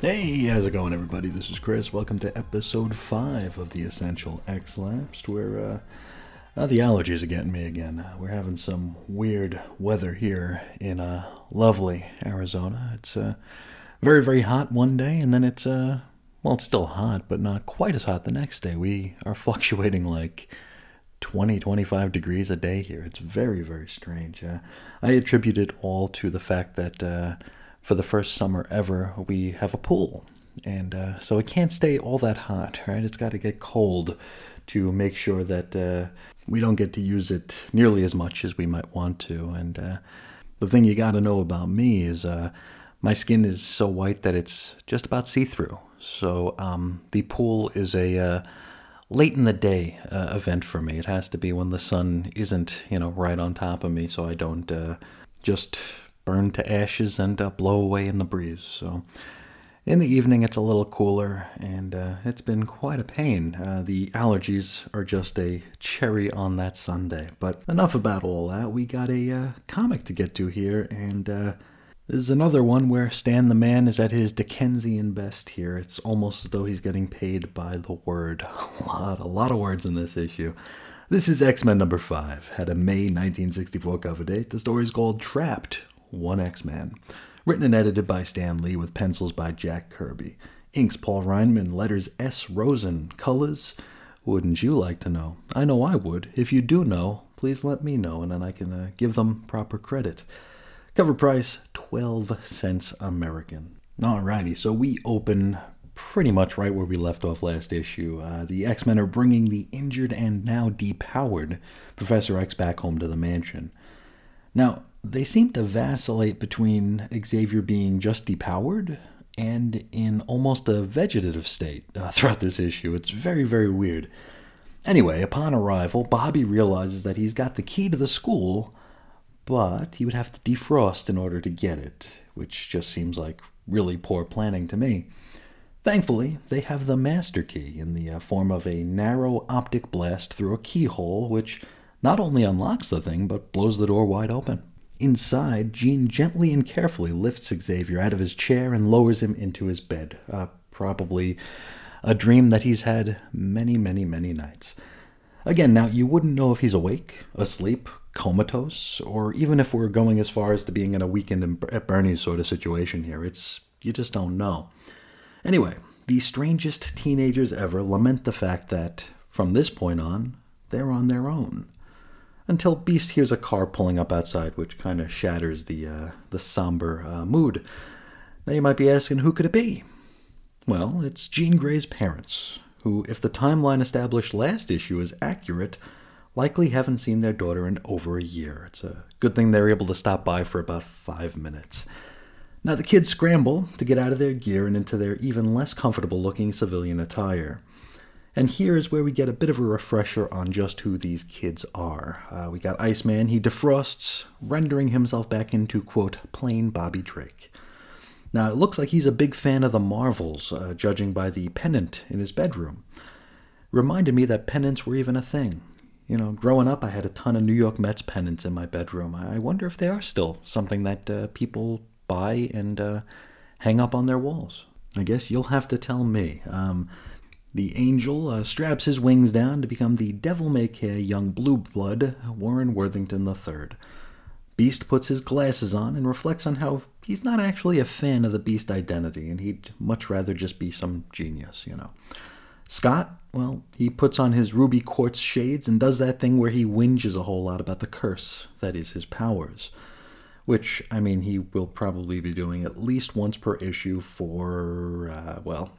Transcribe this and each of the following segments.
Hey, how's it going, everybody? This is Chris. Welcome to episode 5 of the Essential X Lapsed, where uh, uh, the allergies are getting me again. Uh, we're having some weird weather here in uh, lovely Arizona. It's uh, very, very hot one day, and then it's, uh, well, it's still hot, but not quite as hot the next day. We are fluctuating like 20, 25 degrees a day here. It's very, very strange. Uh, I attribute it all to the fact that uh, for the first summer ever, we have a pool. And uh, so it can't stay all that hot, right? It's got to get cold to make sure that uh, we don't get to use it nearly as much as we might want to. And uh, the thing you got to know about me is uh, my skin is so white that it's just about see through. So um, the pool is a uh, late in the day uh, event for me. It has to be when the sun isn't, you know, right on top of me, so I don't uh, just burn to ashes and uh, blow away in the breeze. So in the evening, it's a little cooler, and uh, it's been quite a pain. Uh, the allergies are just a cherry on that sundae. But enough about all that. We got a uh, comic to get to here, and uh, this is another one where Stan the Man is at his Dickensian best here. It's almost as though he's getting paid by the word. A lot, a lot of words in this issue. This is X Men number 5. Had a May 1964 cover date. The story is called Trapped One X Man. Written and edited by Stan Lee with pencils by Jack Kirby. Inks Paul Reinman, letters S. Rosen, colors. Wouldn't you like to know? I know I would. If you do know, please let me know and then I can uh, give them proper credit. Cover price 12 cents American. Alrighty, so we open pretty much right where we left off last issue. Uh, the X Men are bringing the injured and now depowered Professor X back home to the mansion. Now, they seem to vacillate between Xavier being just depowered and in almost a vegetative state uh, throughout this issue. It's very, very weird. Anyway, upon arrival, Bobby realizes that he's got the key to the school, but he would have to defrost in order to get it, which just seems like really poor planning to me. Thankfully, they have the master key in the uh, form of a narrow optic blast through a keyhole, which not only unlocks the thing, but blows the door wide open. Inside, Jean gently and carefully lifts Xavier out of his chair and lowers him into his bed. Uh, probably a dream that he's had many, many, many nights. Again, now you wouldn't know if he's awake, asleep, comatose, or even if we're going as far as to being in a weekend at Bernie's sort of situation here. It's you just don't know. Anyway, the strangest teenagers ever lament the fact that from this point on, they're on their own until Beast hears a car pulling up outside, which kind of shatters the uh, the somber uh, mood. Now you might be asking, who could it be? Well, it's Jean Grey's parents, who, if the timeline established last issue is accurate, likely haven't seen their daughter in over a year. It's a good thing they're able to stop by for about five minutes. Now the kids scramble to get out of their gear and into their even less comfortable looking civilian attire. And here is where we get a bit of a refresher on just who these kids are. Uh, we got Iceman, he defrosts, rendering himself back into, quote, plain Bobby Drake. Now, it looks like he's a big fan of the Marvels, uh, judging by the pennant in his bedroom. Reminded me that pennants were even a thing. You know, growing up, I had a ton of New York Mets pennants in my bedroom. I wonder if they are still something that uh, people buy and uh, hang up on their walls. I guess you'll have to tell me. Um, the angel uh, straps his wings down to become the devil may care young blue blood Warren Worthington III. Beast puts his glasses on and reflects on how he's not actually a fan of the Beast identity, and he'd much rather just be some genius, you know. Scott, well, he puts on his ruby quartz shades and does that thing where he whinges a whole lot about the curse that is his powers. Which, I mean, he will probably be doing at least once per issue for, uh, well,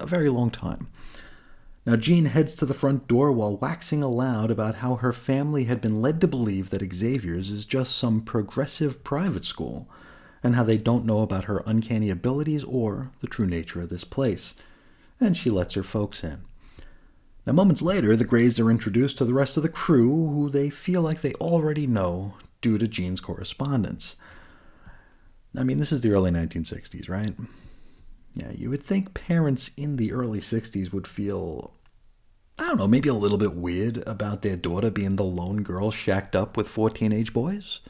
a very long time. Now, Jean heads to the front door while waxing aloud about how her family had been led to believe that Xavier's is just some progressive private school, and how they don't know about her uncanny abilities or the true nature of this place. And she lets her folks in. Now, moments later, the Greys are introduced to the rest of the crew, who they feel like they already know due to Jean's correspondence. I mean, this is the early 1960s, right? Yeah, you would think parents in the early 60s would feel, I don't know, maybe a little bit weird about their daughter being the lone girl shacked up with four teenage boys.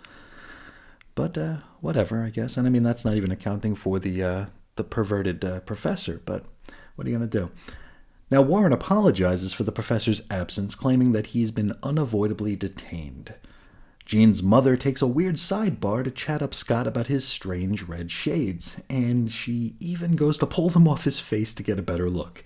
But uh, whatever, I guess. And I mean, that's not even accounting for the uh, the perverted uh, professor, but what are you going to do? Now, Warren apologizes for the professor's absence, claiming that he's been unavoidably detained. Jean's mother takes a weird sidebar to chat up Scott about his strange red shades, and she even goes to pull them off his face to get a better look.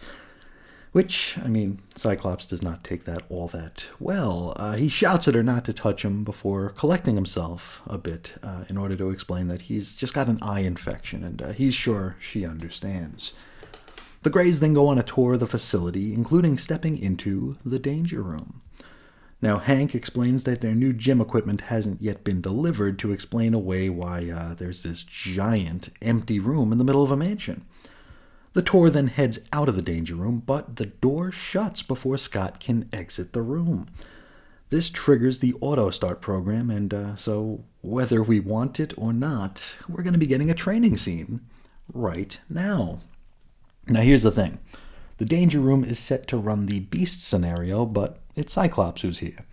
Which, I mean, Cyclops does not take that all that well. Uh, he shouts at her not to touch him before collecting himself a bit uh, in order to explain that he's just got an eye infection and uh, he's sure she understands. The Greys then go on a tour of the facility, including stepping into the danger room. Now, Hank explains that their new gym equipment hasn't yet been delivered to explain away why uh, there's this giant empty room in the middle of a mansion. The tour then heads out of the danger room, but the door shuts before Scott can exit the room. This triggers the auto start program, and uh, so whether we want it or not, we're going to be getting a training scene right now. Now, here's the thing the danger room is set to run the beast scenario, but it's Cyclops who's here.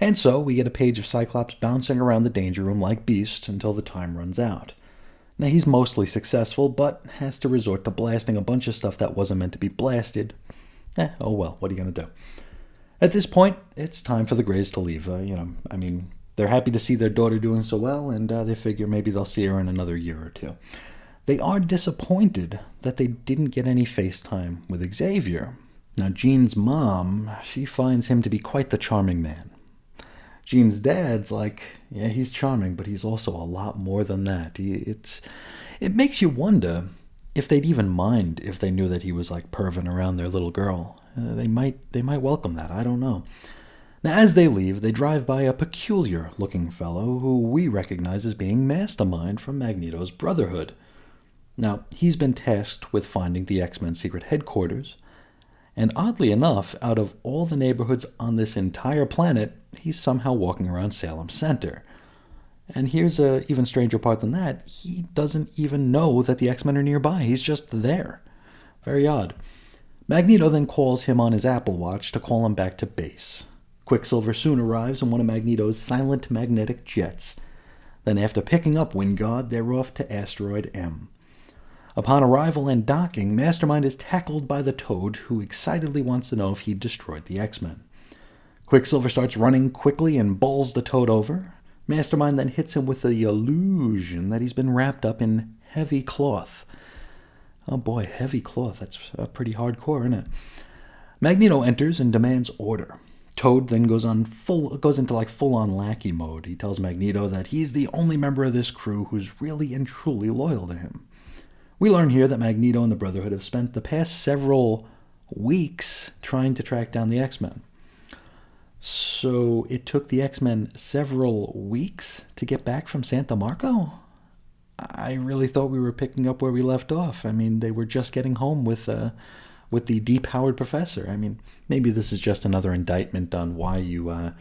And so we get a page of Cyclops bouncing around the danger room like Beast until the time runs out. Now he's mostly successful, but has to resort to blasting a bunch of stuff that wasn't meant to be blasted. Eh, oh well, what are you gonna do? At this point, it's time for the Greys to leave. Uh, you know, I mean, they're happy to see their daughter doing so well, and uh, they figure maybe they'll see her in another year or two. They are disappointed that they didn't get any FaceTime with Xavier. Now, Jean's mom, she finds him to be quite the charming man. Jean's dad's like, yeah, he's charming, but he's also a lot more than that. He, it's, it makes you wonder if they'd even mind if they knew that he was like perving around their little girl. Uh, they might, they might welcome that. I don't know. Now, as they leave, they drive by a peculiar looking fellow who we recognize as being Mastermind from Magneto's Brotherhood. Now, he's been tasked with finding the X Men secret headquarters, and oddly enough, out of all the neighborhoods on this entire planet, he's somehow walking around Salem Center. And here's a even stranger part than that he doesn't even know that the X Men are nearby, he's just there. Very odd. Magneto then calls him on his Apple Watch to call him back to base. Quicksilver soon arrives in one of Magneto's silent magnetic jets. Then, after picking up Wyngarde, they're off to Asteroid M. Upon arrival and docking, Mastermind is tackled by the Toad, who excitedly wants to know if he destroyed the X Men. Quicksilver starts running quickly and bowls the Toad over. Mastermind then hits him with the illusion that he's been wrapped up in heavy cloth. Oh boy, heavy cloth. That's uh, pretty hardcore, isn't it? Magneto enters and demands order. Toad then goes on full goes into like full on lackey mode. He tells Magneto that he's the only member of this crew who's really and truly loyal to him. We learn here that Magneto and the Brotherhood have spent the past several weeks trying to track down the X Men. So it took the X Men several weeks to get back from Santa Marco? I really thought we were picking up where we left off. I mean, they were just getting home with uh, with the depowered professor. I mean, maybe this is just another indictment on why you uh,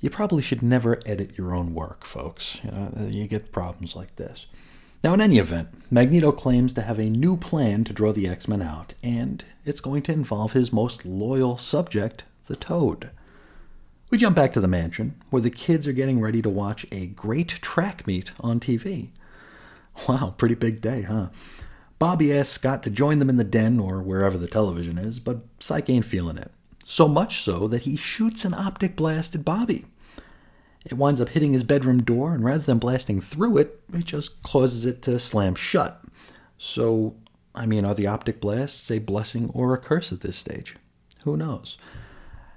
you probably should never edit your own work, folks. You, know, you get problems like this. Now, in any event, Magneto claims to have a new plan to draw the X Men out, and it's going to involve his most loyal subject, the Toad. We jump back to the mansion, where the kids are getting ready to watch a great track meet on TV. Wow, pretty big day, huh? Bobby asks Scott to join them in the den or wherever the television is, but Cyke ain't feeling it. So much so that he shoots an optic blast at Bobby. It winds up hitting his bedroom door, and rather than blasting through it, it just causes it to slam shut. So, I mean, are the optic blasts a blessing or a curse at this stage? Who knows?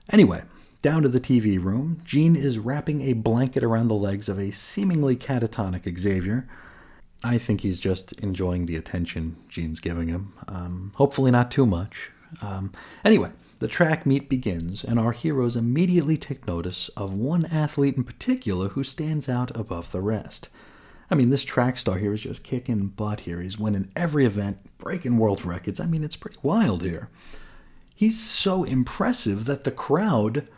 Anyway, down to the TV room, Jean is wrapping a blanket around the legs of a seemingly catatonic Xavier. I think he's just enjoying the attention Jean's giving him. Um, hopefully, not too much. Um, anyway, the track meet begins, and our heroes immediately take notice of one athlete in particular who stands out above the rest. I mean, this track star here is just kicking butt here. He's winning every event, breaking world records. I mean, it's pretty wild here. He's so impressive that the crowd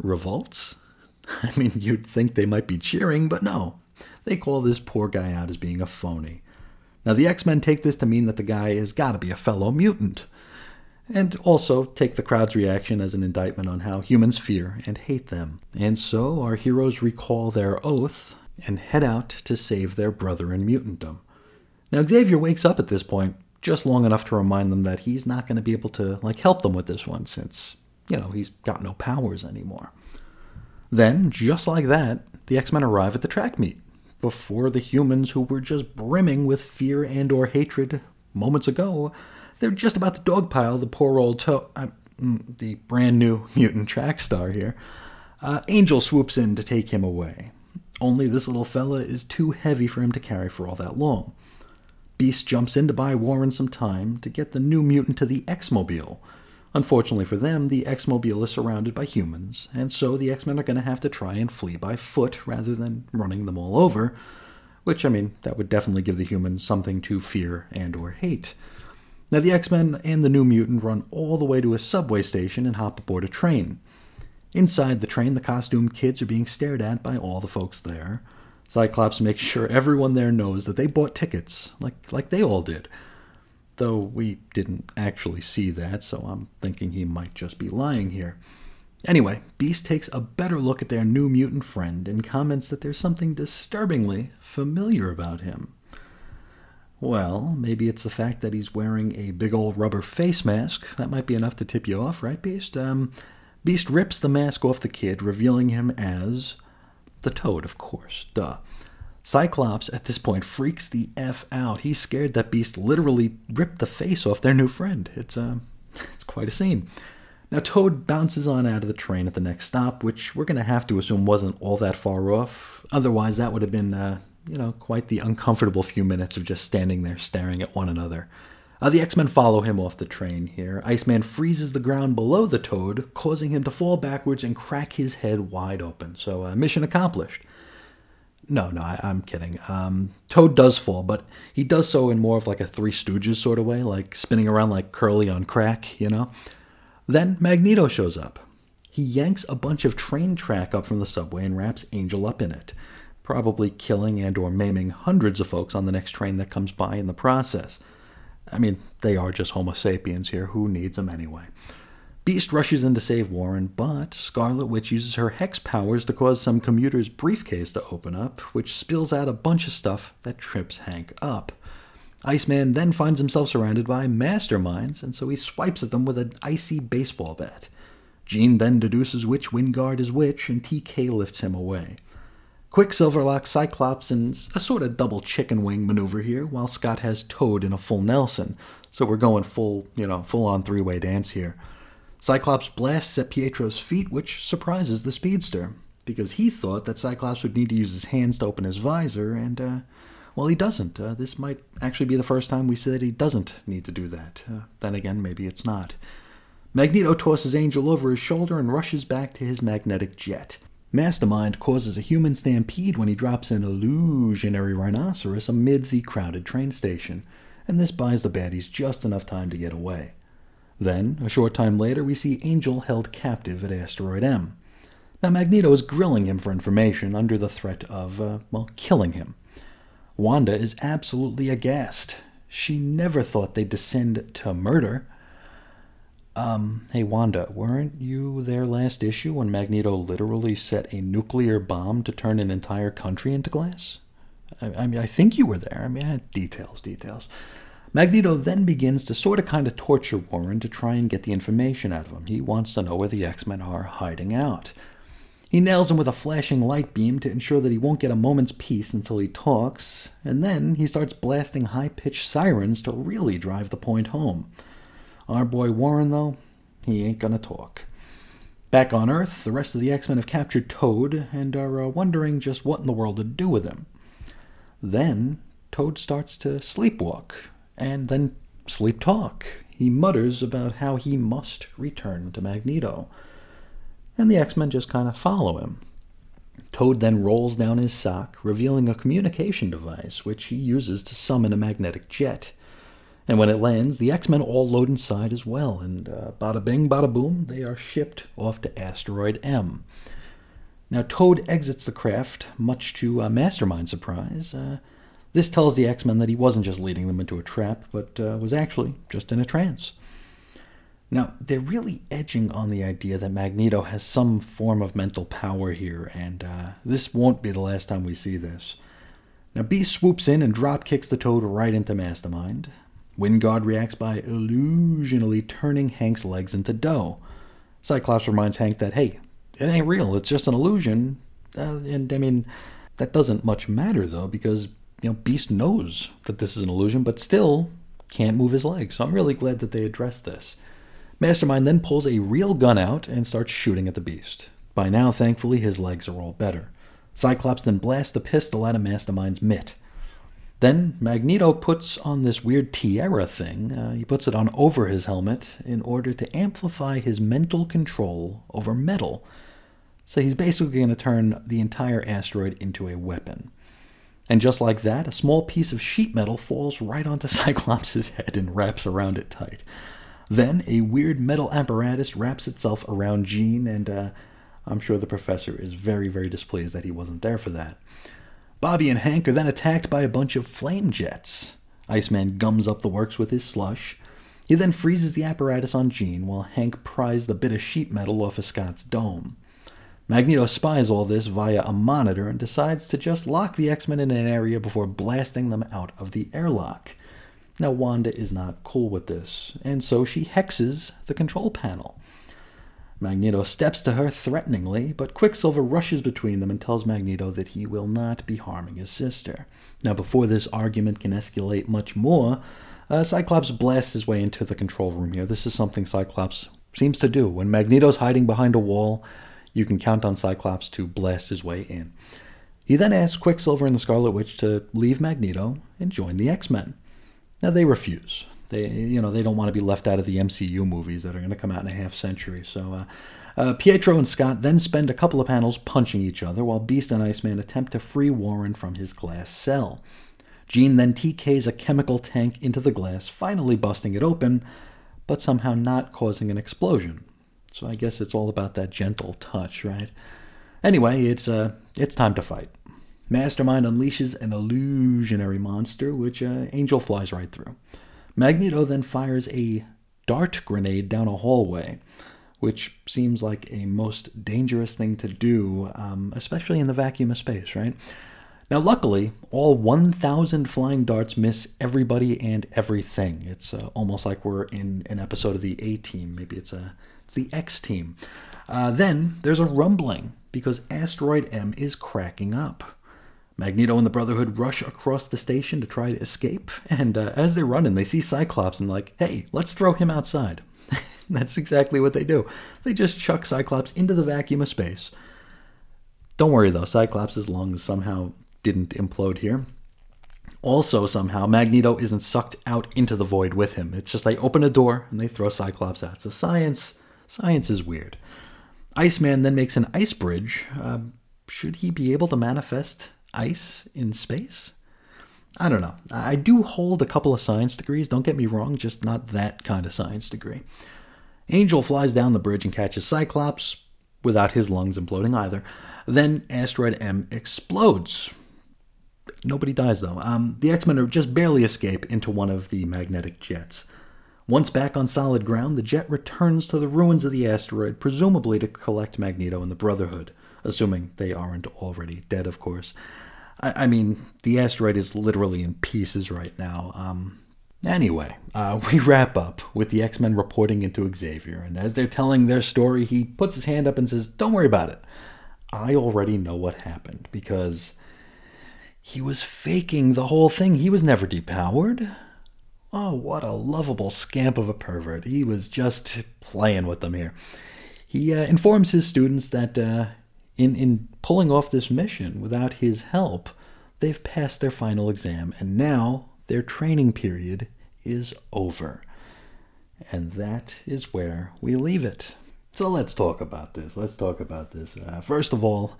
revolts. I mean, you'd think they might be cheering, but no. They call this poor guy out as being a phony. Now, the X Men take this to mean that the guy has got to be a fellow mutant and also take the crowd's reaction as an indictment on how humans fear and hate them. And so our heroes recall their oath and head out to save their brother in mutantdom. Now, Xavier wakes up at this point just long enough to remind them that he's not going to be able to like help them with this one since, you know, he's got no powers anymore. Then, just like that, the X-Men arrive at the track meet before the humans who were just brimming with fear and or hatred moments ago, they're just about to dogpile the poor old to- uh, mm, the brand new mutant track star here. Uh, Angel swoops in to take him away. Only this little fella is too heavy for him to carry for all that long. Beast jumps in to buy Warren some time to get the new mutant to the X-Mobile. Unfortunately for them, the X-Mobile is surrounded by humans, and so the X-Men are going to have to try and flee by foot rather than running them all over, which, I mean, that would definitely give the humans something to fear and or hate. Now, the X-Men and the new mutant run all the way to a subway station and hop aboard a train. Inside the train, the costumed kids are being stared at by all the folks there. Cyclops makes sure everyone there knows that they bought tickets, like, like they all did. Though we didn't actually see that, so I'm thinking he might just be lying here. Anyway, Beast takes a better look at their new mutant friend and comments that there's something disturbingly familiar about him. Well, maybe it's the fact that he's wearing a big old rubber face mask. That might be enough to tip you off, right, Beast? Um, Beast rips the mask off the kid, revealing him as the toad, of course. Duh. Cyclops, at this point, freaks the F out. He's scared that Beast literally ripped the face off their new friend. It's, uh, it's quite a scene. Now, Toad bounces on out of the train at the next stop, which we're going to have to assume wasn't all that far off. Otherwise, that would have been, uh, you know, quite the uncomfortable few minutes of just standing there staring at one another. Uh, the X Men follow him off the train here. Iceman freezes the ground below the Toad, causing him to fall backwards and crack his head wide open. So, uh, mission accomplished. No, no, I, am kidding. Um, Toad does fall, but he does so in more of like a Three Stooges sort of way, like spinning around like Curly on crack, you know? Then Magneto shows up. He yanks a bunch of train track up from the subway and wraps Angel up in it, probably killing and or maiming hundreds of folks on the next train that comes by in the process. I mean, they are just Homo sapiens here. Who needs them anyway? Beast rushes in to save Warren, but Scarlet Witch uses her hex powers to cause some commuter's briefcase to open up, which spills out a bunch of stuff that trips Hank up. Iceman then finds himself surrounded by masterminds, and so he swipes at them with an icy baseball bat. Jean then deduces which Wyngarde is which, and TK lifts him away. Quicksilver locks Cyclops in a sort of double chicken wing maneuver here, while Scott has Toad in a full Nelson. So we're going full, you know, full on three way dance here. Cyclops blasts at Pietro's feet, which surprises the speedster, because he thought that Cyclops would need to use his hands to open his visor, and, uh, well, he doesn't. Uh, this might actually be the first time we see that he doesn't need to do that. Uh, then again, maybe it's not. Magneto tosses Angel over his shoulder and rushes back to his magnetic jet. Mastermind causes a human stampede when he drops an illusionary rhinoceros amid the crowded train station, and this buys the baddies just enough time to get away. Then, a short time later, we see Angel held captive at Asteroid M. Now, Magneto is grilling him for information under the threat of, uh, well, killing him. Wanda is absolutely aghast. She never thought they'd descend to murder. Um, hey Wanda, weren't you there last issue when Magneto literally set a nuclear bomb to turn an entire country into glass? I, I mean, I think you were there. I mean, details, details. Magneto then begins to sort of kind of torture Warren to try and get the information out of him. He wants to know where the X Men are hiding out. He nails him with a flashing light beam to ensure that he won't get a moment's peace until he talks, and then he starts blasting high pitched sirens to really drive the point home. Our boy Warren, though, he ain't gonna talk. Back on Earth, the rest of the X Men have captured Toad and are uh, wondering just what in the world to do with him. Then, Toad starts to sleepwalk, and then sleep talk. He mutters about how he must return to Magneto. And the X Men just kind of follow him. Toad then rolls down his sock, revealing a communication device which he uses to summon a magnetic jet. And when it lands, the X Men all load inside as well, and uh, bada bing, bada boom, they are shipped off to Asteroid M. Now, Toad exits the craft, much to uh, Mastermind's surprise. Uh, this tells the X Men that he wasn't just leading them into a trap, but uh, was actually just in a trance. Now, they're really edging on the idea that Magneto has some form of mental power here, and uh, this won't be the last time we see this. Now, Beast swoops in and drop kicks the toad right into Mastermind. Wyngarde reacts by illusionally turning Hank's legs into dough. Cyclops reminds Hank that, hey, it ain't real, it's just an illusion. Uh, and I mean, that doesn't much matter though, because, you know, Beast knows that this is an illusion, but still can't move his legs. So I'm really glad that they addressed this. Mastermind then pulls a real gun out and starts shooting at the Beast. By now, thankfully, his legs are all better. Cyclops then blasts the pistol out of Mastermind's mitt. Then Magneto puts on this weird tiara thing. Uh, he puts it on over his helmet in order to amplify his mental control over metal. So he's basically going to turn the entire asteroid into a weapon. And just like that, a small piece of sheet metal falls right onto Cyclops' head and wraps around it tight. Then a weird metal apparatus wraps itself around Jean, and uh, I'm sure the professor is very, very displeased that he wasn't there for that. Bobby and Hank are then attacked by a bunch of flame jets. Iceman gums up the works with his slush. He then freezes the apparatus on Jean while Hank pries the bit of sheet metal off of Scott's dome. Magneto spies all this via a monitor and decides to just lock the X Men in an area before blasting them out of the airlock. Now, Wanda is not cool with this, and so she hexes the control panel. Magneto steps to her threateningly, but Quicksilver rushes between them and tells Magneto that he will not be harming his sister. Now, before this argument can escalate much more, uh, Cyclops blasts his way into the control room here. This is something Cyclops seems to do. When Magneto's hiding behind a wall, you can count on Cyclops to blast his way in. He then asks Quicksilver and the Scarlet Witch to leave Magneto and join the X-Men. Now they refuse. They, you know, they don't want to be left out of the MCU movies that are going to come out in a half century. So, uh, uh, Pietro and Scott then spend a couple of panels punching each other while Beast and Iceman attempt to free Warren from his glass cell. Jean then TKs a chemical tank into the glass, finally busting it open, but somehow not causing an explosion. So I guess it's all about that gentle touch, right? Anyway, it's uh, it's time to fight. Mastermind unleashes an illusionary monster, which uh, Angel flies right through. Magneto then fires a dart grenade down a hallway, which seems like a most dangerous thing to do, um, especially in the vacuum of space, right? Now, luckily, all 1,000 flying darts miss everybody and everything. It's uh, almost like we're in an episode of the A Team. Maybe it's a it's the X Team. Uh, then there's a rumbling because Asteroid M is cracking up. Magneto and the Brotherhood rush across the station to try to escape, and uh, as they're running, they see Cyclops and, like, hey, let's throw him outside. That's exactly what they do. They just chuck Cyclops into the vacuum of space. Don't worry though, Cyclops' lungs somehow didn't implode here. Also, somehow, Magneto isn't sucked out into the void with him. It's just they open a door and they throw Cyclops out. So science, science is weird. Iceman then makes an ice bridge. Uh, should he be able to manifest ice in space? I don't know. I do hold a couple of science degrees, don't get me wrong, just not that kind of science degree. Angel flies down the bridge and catches Cyclops, without his lungs imploding either. Then Asteroid M explodes. Nobody dies though. Um, the X Men just barely escape into one of the magnetic jets. Once back on solid ground, the jet returns to the ruins of the asteroid, presumably to collect Magneto and the Brotherhood, assuming they aren't already dead, of course. I, I mean, the asteroid is literally in pieces right now. Um, anyway, uh, we wrap up with the X Men reporting into Xavier, and as they're telling their story, he puts his hand up and says, Don't worry about it. I already know what happened because he was faking the whole thing. He was never depowered. Oh, what a lovable scamp of a pervert. He was just playing with them here. He uh, informs his students that uh, in, in pulling off this mission without his help, they've passed their final exam, and now their training period is over. And that is where we leave it. So let's talk about this. Let's talk about this. Uh, first of all,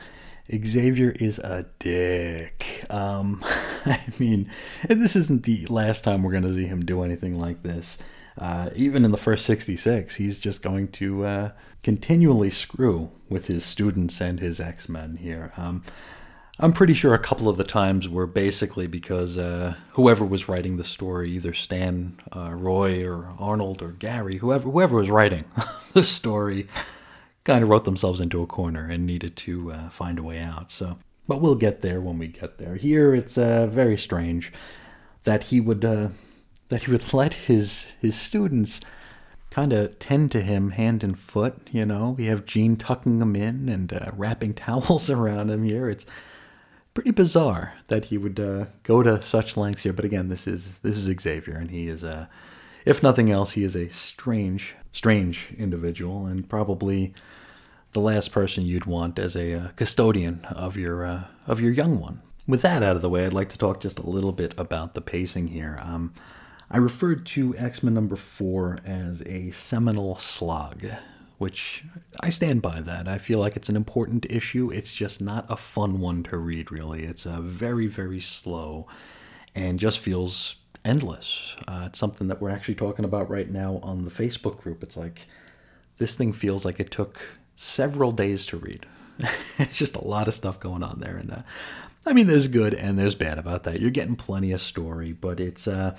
Xavier is a dick. Um, I mean, this isn't the last time we're going to see him do anything like this. Uh, even in the first 66, he's just going to uh, continually screw with his students and his X Men here. Um, I'm pretty sure a couple of the times were basically because uh, whoever was writing the story, either Stan, uh, Roy, or Arnold, or Gary, whoever whoever was writing the story, kind of wrote themselves into a corner and needed to uh, find a way out. So But we'll get there when we get there. Here, it's very strange that he would that he would let his his students kind of tend to him hand and foot. You know, we have Jean tucking him in and uh, wrapping towels around him here. It's pretty bizarre that he would uh, go to such lengths here. But again, this is this is Xavier, and he is a, if nothing else, he is a strange, strange individual, and probably the last person you'd want as a uh, custodian of your uh, of your young one. With that out of the way, I'd like to talk just a little bit about the pacing here. Um, I referred to X Men number four as a seminal slog, which I stand by that. I feel like it's an important issue. It's just not a fun one to read, really. It's a very, very slow and just feels endless. Uh, it's something that we're actually talking about right now on the Facebook group. It's like this thing feels like it took several days to read. it's just a lot of stuff going on there, and uh, I mean, there's good and there's bad about that. You're getting plenty of story, but it's uh,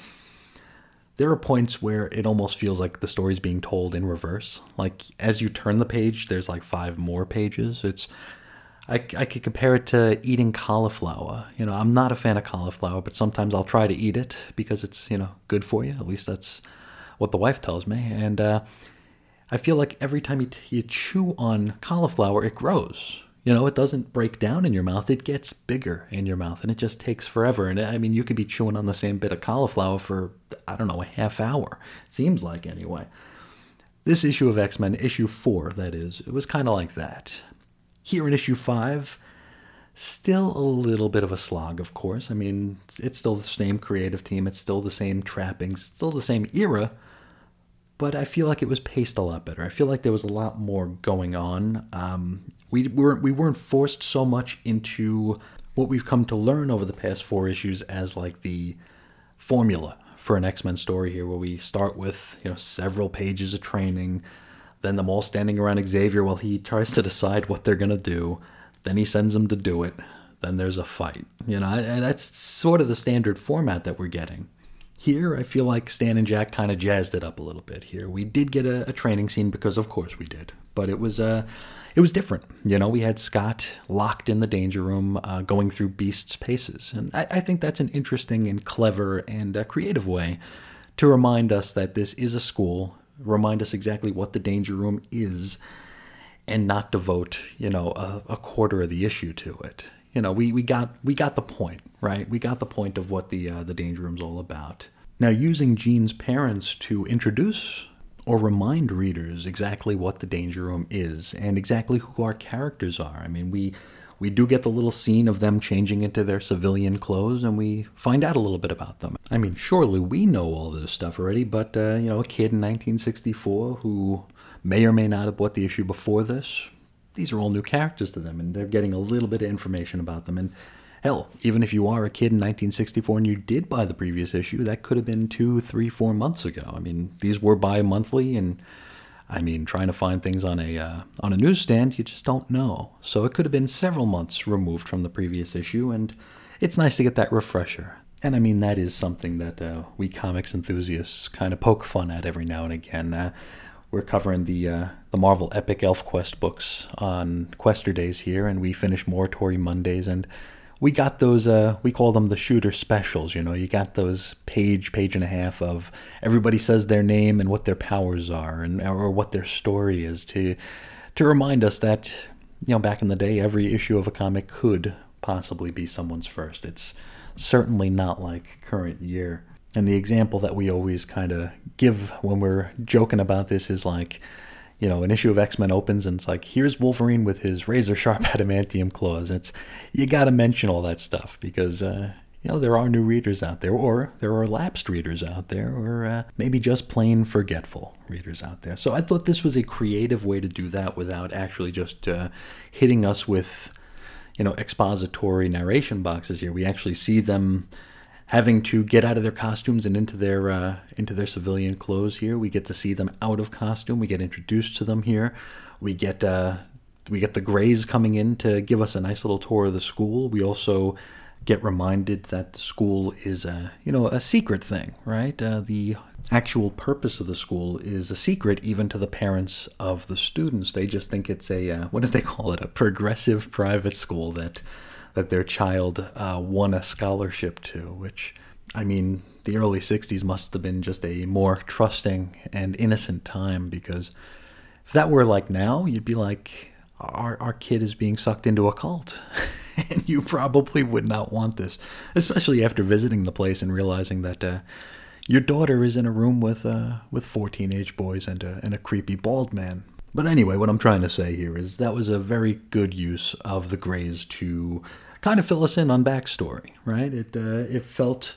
there are points where it almost feels like the story's being told in reverse. Like as you turn the page, there's like five more pages. It's I, I could compare it to eating cauliflower. You know, I'm not a fan of cauliflower, but sometimes I'll try to eat it because it's you know good for you. At least that's what the wife tells me. And uh, I feel like every time you, t- you chew on cauliflower, it grows. You know, it doesn't break down in your mouth, it gets bigger in your mouth, and it just takes forever. And I mean, you could be chewing on the same bit of cauliflower for, I don't know, a half hour. Seems like, anyway. This issue of X Men, issue four, that is, it was kind of like that. Here in issue five, still a little bit of a slog, of course. I mean, it's still the same creative team, it's still the same trappings, still the same era, but I feel like it was paced a lot better. I feel like there was a lot more going on. Um, we weren't we weren't forced so much into what we've come to learn over the past four issues as like the formula for an X-Men story here, where we start with you know several pages of training, then them all standing around Xavier while he tries to decide what they're gonna do, then he sends them to do it, then there's a fight. You know, that's sort of the standard format that we're getting. Here, I feel like Stan and Jack kind of jazzed it up a little bit. Here, we did get a, a training scene because, of course, we did, but it was a uh, it was different. You know, we had Scott locked in the danger room, uh, going through Beast's paces, and I, I, think that's an interesting and clever and uh, creative way to remind us that this is a school, remind us exactly what the danger room is, and not devote you know a, a quarter of the issue to it. You know, we, we got we got the point, right? We got the point of what the uh, the danger room's all about. Now, using Jean's parents to introduce or remind readers exactly what the danger room is and exactly who our characters are. I mean, we we do get the little scene of them changing into their civilian clothes and we find out a little bit about them. I mean, surely we know all this stuff already, but uh, you know, a kid in 1964 who may or may not have bought the issue before this, these are all new characters to them and they're getting a little bit of information about them and Hell, even if you are a kid in 1964 and you did buy the previous issue, that could have been two, three, four months ago. I mean, these were bi-monthly, and I mean, trying to find things on a uh, on a newsstand, you just don't know. So it could have been several months removed from the previous issue, and it's nice to get that refresher. And I mean, that is something that uh, we comics enthusiasts kind of poke fun at every now and again. Uh, we're covering the uh, the Marvel Epic Elf Quest books on Quester days here, and we finish Morituri Mondays, and we got those uh, we call them the shooter specials you know you got those page page and a half of everybody says their name and what their powers are and or what their story is to to remind us that you know back in the day every issue of a comic could possibly be someone's first. It's certainly not like current year. And the example that we always kind of give when we're joking about this is like you know, an issue of X Men opens and it's like, here's Wolverine with his razor sharp adamantium claws. It's you got to mention all that stuff because uh, you know there are new readers out there, or there are lapsed readers out there, or uh, maybe just plain forgetful readers out there. So I thought this was a creative way to do that without actually just uh, hitting us with you know expository narration boxes. Here we actually see them having to get out of their costumes and into their uh, into their civilian clothes here. We get to see them out of costume. We get introduced to them here. We get uh, we get the Greys coming in to give us a nice little tour of the school. We also get reminded that the school is a you know a secret thing, right? Uh, the actual purpose of the school is a secret even to the parents of the students. They just think it's a uh, what do they call it? A progressive private school that that their child uh, won a scholarship to, which, I mean, the early 60s must have been just a more trusting and innocent time because if that were like now, you'd be like, our, our kid is being sucked into a cult. and you probably would not want this, especially after visiting the place and realizing that uh, your daughter is in a room with uh, with four teenage boys and a, and a creepy bald man. But anyway, what I'm trying to say here is that was a very good use of the Greys to kind of fill us in on backstory, right? It uh, it felt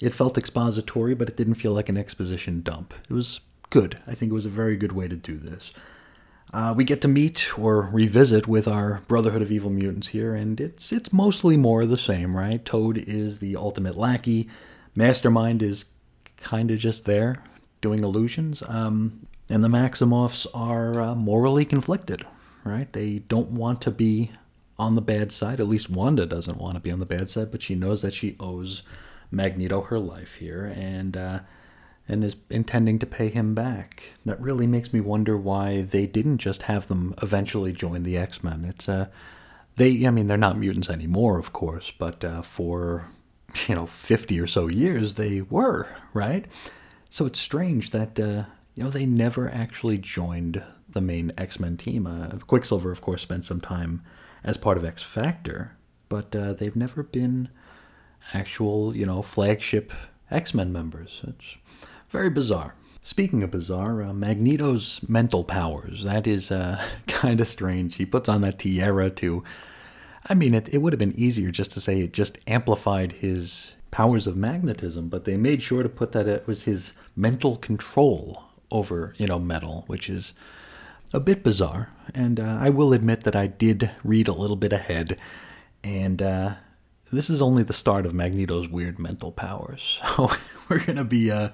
it felt expository, but it didn't feel like an exposition dump. It was good. I think it was a very good way to do this. Uh, we get to meet or revisit with our Brotherhood of Evil Mutants here, and it's it's mostly more the same, right? Toad is the ultimate lackey. Mastermind is kind of just there doing illusions. Um, and the Maximoffs are uh, morally conflicted, right? They don't want to be on the bad side. At least Wanda doesn't want to be on the bad side, but she knows that she owes Magneto her life here, and uh, and is intending to pay him back. That really makes me wonder why they didn't just have them eventually join the X Men. It's uh, they. I mean, they're not mutants anymore, of course, but uh, for you know fifty or so years they were right. So it's strange that uh, you know they never actually joined the main X Men team. Uh, Quicksilver, of course, spent some time as part of X Factor, but uh, they've never been actual, you know, flagship X Men members. It's very bizarre. Speaking of bizarre, uh, Magneto's mental powers, that is uh, kind of strange. He puts on that tiara to. I mean, it, it would have been easier just to say it just amplified his powers of magnetism, but they made sure to put that it was his mental control over, you know, metal, which is a bit bizarre. And uh, I will admit that I did read a little bit ahead, and uh, this is only the start of Magneto's weird mental powers. So we're gonna be uh,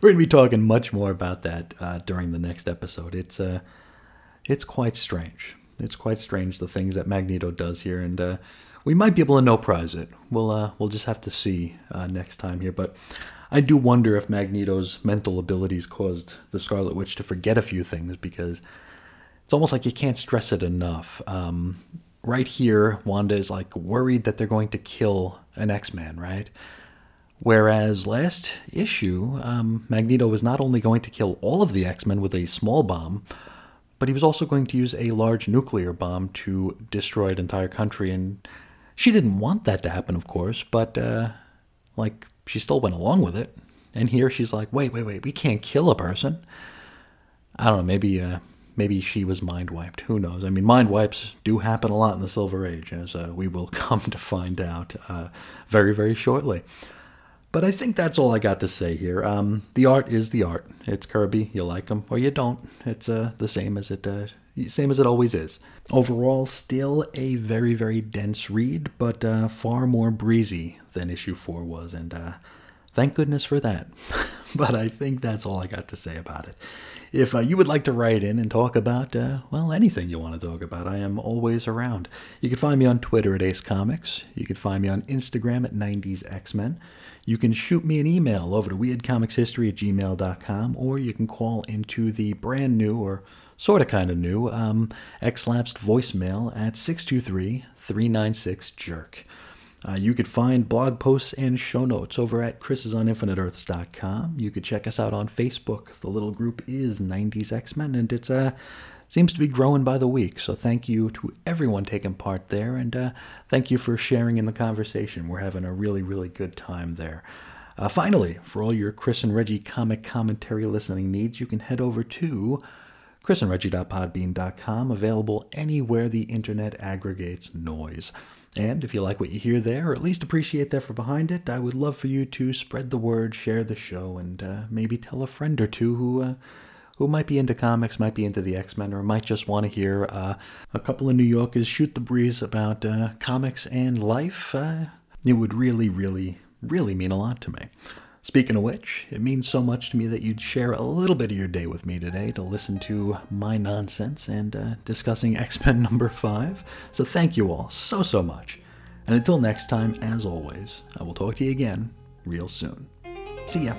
we're gonna be talking much more about that uh, during the next episode. It's uh, it's quite strange. It's quite strange the things that Magneto does here, and uh, we might be able to no prize it. We'll uh, we'll just have to see next time here, but. I do wonder if Magneto's mental abilities caused the Scarlet Witch to forget a few things because it's almost like you can't stress it enough. Um, right here, Wanda is like worried that they're going to kill an X Man, right? Whereas last issue, um, Magneto was not only going to kill all of the X Men with a small bomb, but he was also going to use a large nuclear bomb to destroy an entire country. And she didn't want that to happen, of course, but uh, like she still went along with it. And here she's like, wait, wait, wait, we can't kill a person. I don't know, maybe uh, maybe she was mind wiped. Who knows? I mean, mind wipes do happen a lot in the Silver Age, as uh, we will come to find out uh, very, very shortly. But I think that's all I got to say here. Um, the art is the art. It's Kirby. You like him or you don't. It's uh, the same as it uh, same as it always is. Overall, still a very, very dense read, but uh, far more breezy than issue four was, and uh, thank goodness for that. but I think that's all I got to say about it. If uh, you would like to write in and talk about, uh, well, anything you want to talk about, I am always around. You can find me on Twitter at Ace Comics. You can find me on Instagram at 90s X-Men. You can shoot me an email over to weirdcomicshistory at gmail.com, or you can call into the brand new, or sort of kind of new, um, X-Lapsed voicemail at 623 396 Jerk. Uh, you could find blog posts and show notes over at chrisisoninfiniteearths.com. You could check us out on Facebook. The little group is 90s X-Men, and it's uh, seems to be growing by the week. So thank you to everyone taking part there, and uh, thank you for sharing in the conversation. We're having a really, really good time there. Uh, finally, for all your Chris and Reggie comic commentary listening needs, you can head over to chrisandreggie.podbean.com, available anywhere the internet aggregates noise. And if you like what you hear there, or at least appreciate the effort behind it, I would love for you to spread the word, share the show, and uh, maybe tell a friend or two who uh, who might be into comics, might be into the X Men, or might just want to hear uh, a couple of New Yorkers shoot the breeze about uh, comics and life. Uh, it would really, really, really mean a lot to me. Speaking of which, it means so much to me that you'd share a little bit of your day with me today to listen to my nonsense and uh, discussing X Men number 5. So thank you all so, so much. And until next time, as always, I will talk to you again real soon. See ya.